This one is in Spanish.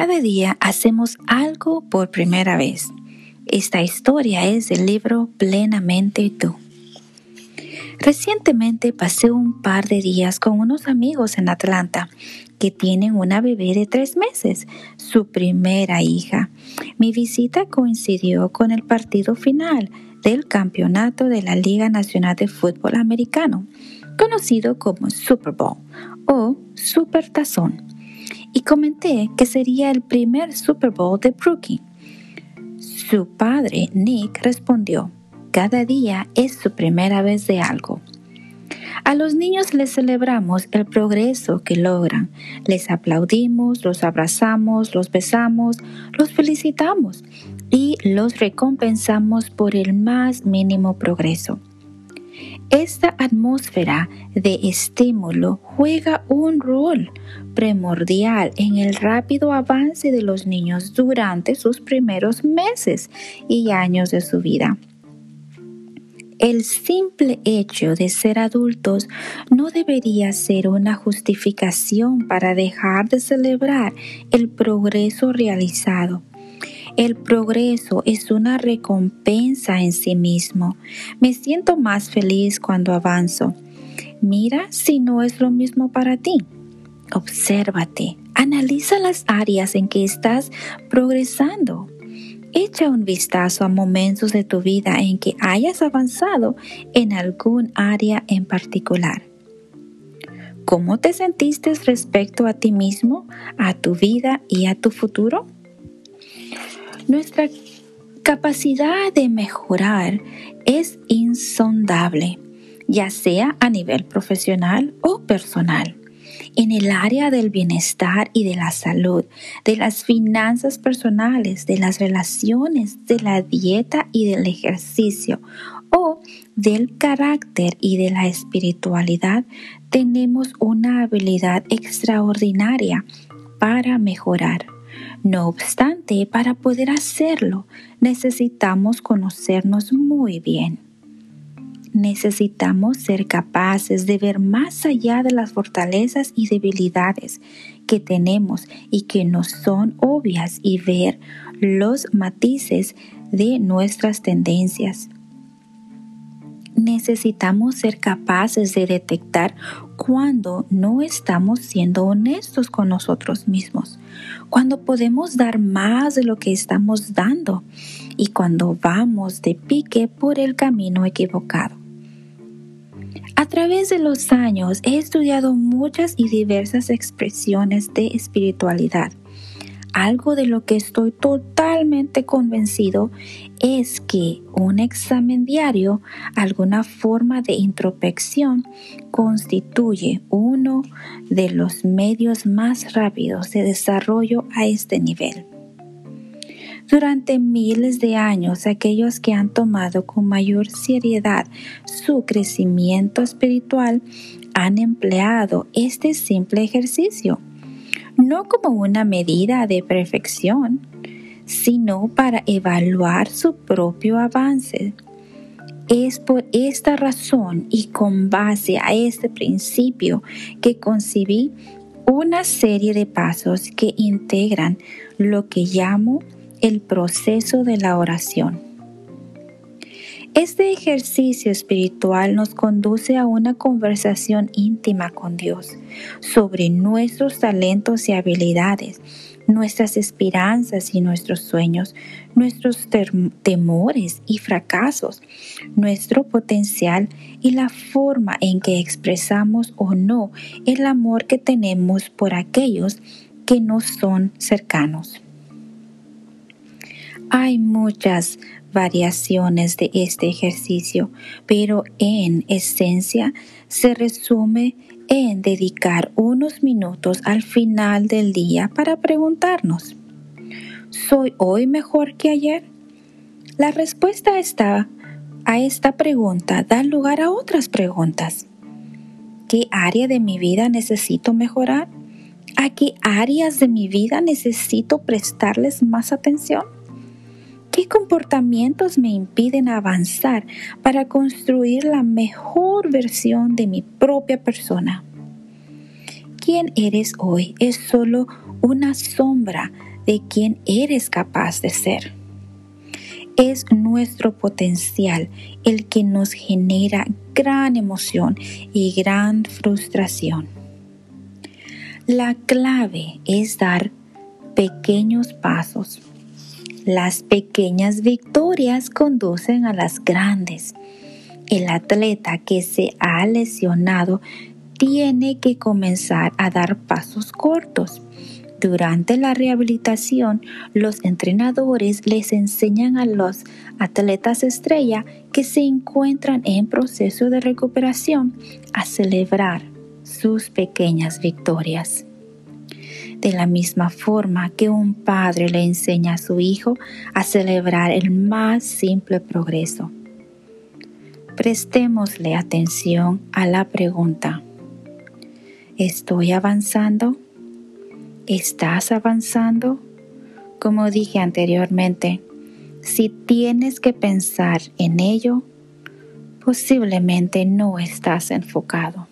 Cada día hacemos algo por primera vez. Esta historia es del libro Plenamente tú. Recientemente pasé un par de días con unos amigos en Atlanta que tienen una bebé de tres meses, su primera hija. Mi visita coincidió con el partido final del campeonato de la Liga Nacional de Fútbol Americano, conocido como Super Bowl o Super Tazón y comenté que sería el primer Super Bowl de Brookie. Su padre, Nick, respondió, cada día es su primera vez de algo. A los niños les celebramos el progreso que logran, les aplaudimos, los abrazamos, los besamos, los felicitamos y los recompensamos por el más mínimo progreso. Esta atmósfera de estímulo juega un rol primordial en el rápido avance de los niños durante sus primeros meses y años de su vida. El simple hecho de ser adultos no debería ser una justificación para dejar de celebrar el progreso realizado el progreso es una recompensa en sí mismo. Me siento más feliz cuando avanzo. Mira si no es lo mismo para ti. Obsérvate, analiza las áreas en que estás progresando. Echa un vistazo a momentos de tu vida en que hayas avanzado en algún área en particular. ¿Cómo te sentiste respecto a ti mismo, a tu vida y a tu futuro? Nuestra capacidad de mejorar es insondable, ya sea a nivel profesional o personal. En el área del bienestar y de la salud, de las finanzas personales, de las relaciones, de la dieta y del ejercicio o del carácter y de la espiritualidad, tenemos una habilidad extraordinaria para mejorar. No obstante, para poder hacerlo, necesitamos conocernos muy bien. Necesitamos ser capaces de ver más allá de las fortalezas y debilidades que tenemos y que nos son obvias y ver los matices de nuestras tendencias necesitamos ser capaces de detectar cuando no estamos siendo honestos con nosotros mismos, cuando podemos dar más de lo que estamos dando y cuando vamos de pique por el camino equivocado. A través de los años he estudiado muchas y diversas expresiones de espiritualidad algo de lo que estoy convencido es que un examen diario, alguna forma de introspección, constituye uno de los medios más rápidos de desarrollo a este nivel. Durante miles de años, aquellos que han tomado con mayor seriedad su crecimiento espiritual han empleado este simple ejercicio no como una medida de perfección, sino para evaluar su propio avance. Es por esta razón y con base a este principio que concibí una serie de pasos que integran lo que llamo el proceso de la oración. Este ejercicio espiritual nos conduce a una conversación íntima con Dios sobre nuestros talentos y habilidades, nuestras esperanzas y nuestros sueños, nuestros temores y fracasos, nuestro potencial y la forma en que expresamos o no el amor que tenemos por aquellos que nos son cercanos. Hay muchas variaciones de este ejercicio, pero en esencia se resume en dedicar unos minutos al final del día para preguntarnos, ¿soy hoy mejor que ayer? La respuesta a esta pregunta da lugar a otras preguntas. ¿Qué área de mi vida necesito mejorar? ¿A qué áreas de mi vida necesito prestarles más atención? ¿Qué comportamientos me impiden avanzar para construir la mejor versión de mi propia persona? ¿Quién eres hoy es solo una sombra de quien eres capaz de ser. Es nuestro potencial el que nos genera gran emoción y gran frustración. La clave es dar pequeños pasos. Las pequeñas victorias conducen a las grandes. El atleta que se ha lesionado tiene que comenzar a dar pasos cortos. Durante la rehabilitación, los entrenadores les enseñan a los atletas estrella que se encuentran en proceso de recuperación a celebrar sus pequeñas victorias. De la misma forma que un padre le enseña a su hijo a celebrar el más simple progreso. Prestémosle atención a la pregunta. ¿Estoy avanzando? ¿Estás avanzando? Como dije anteriormente, si tienes que pensar en ello, posiblemente no estás enfocado.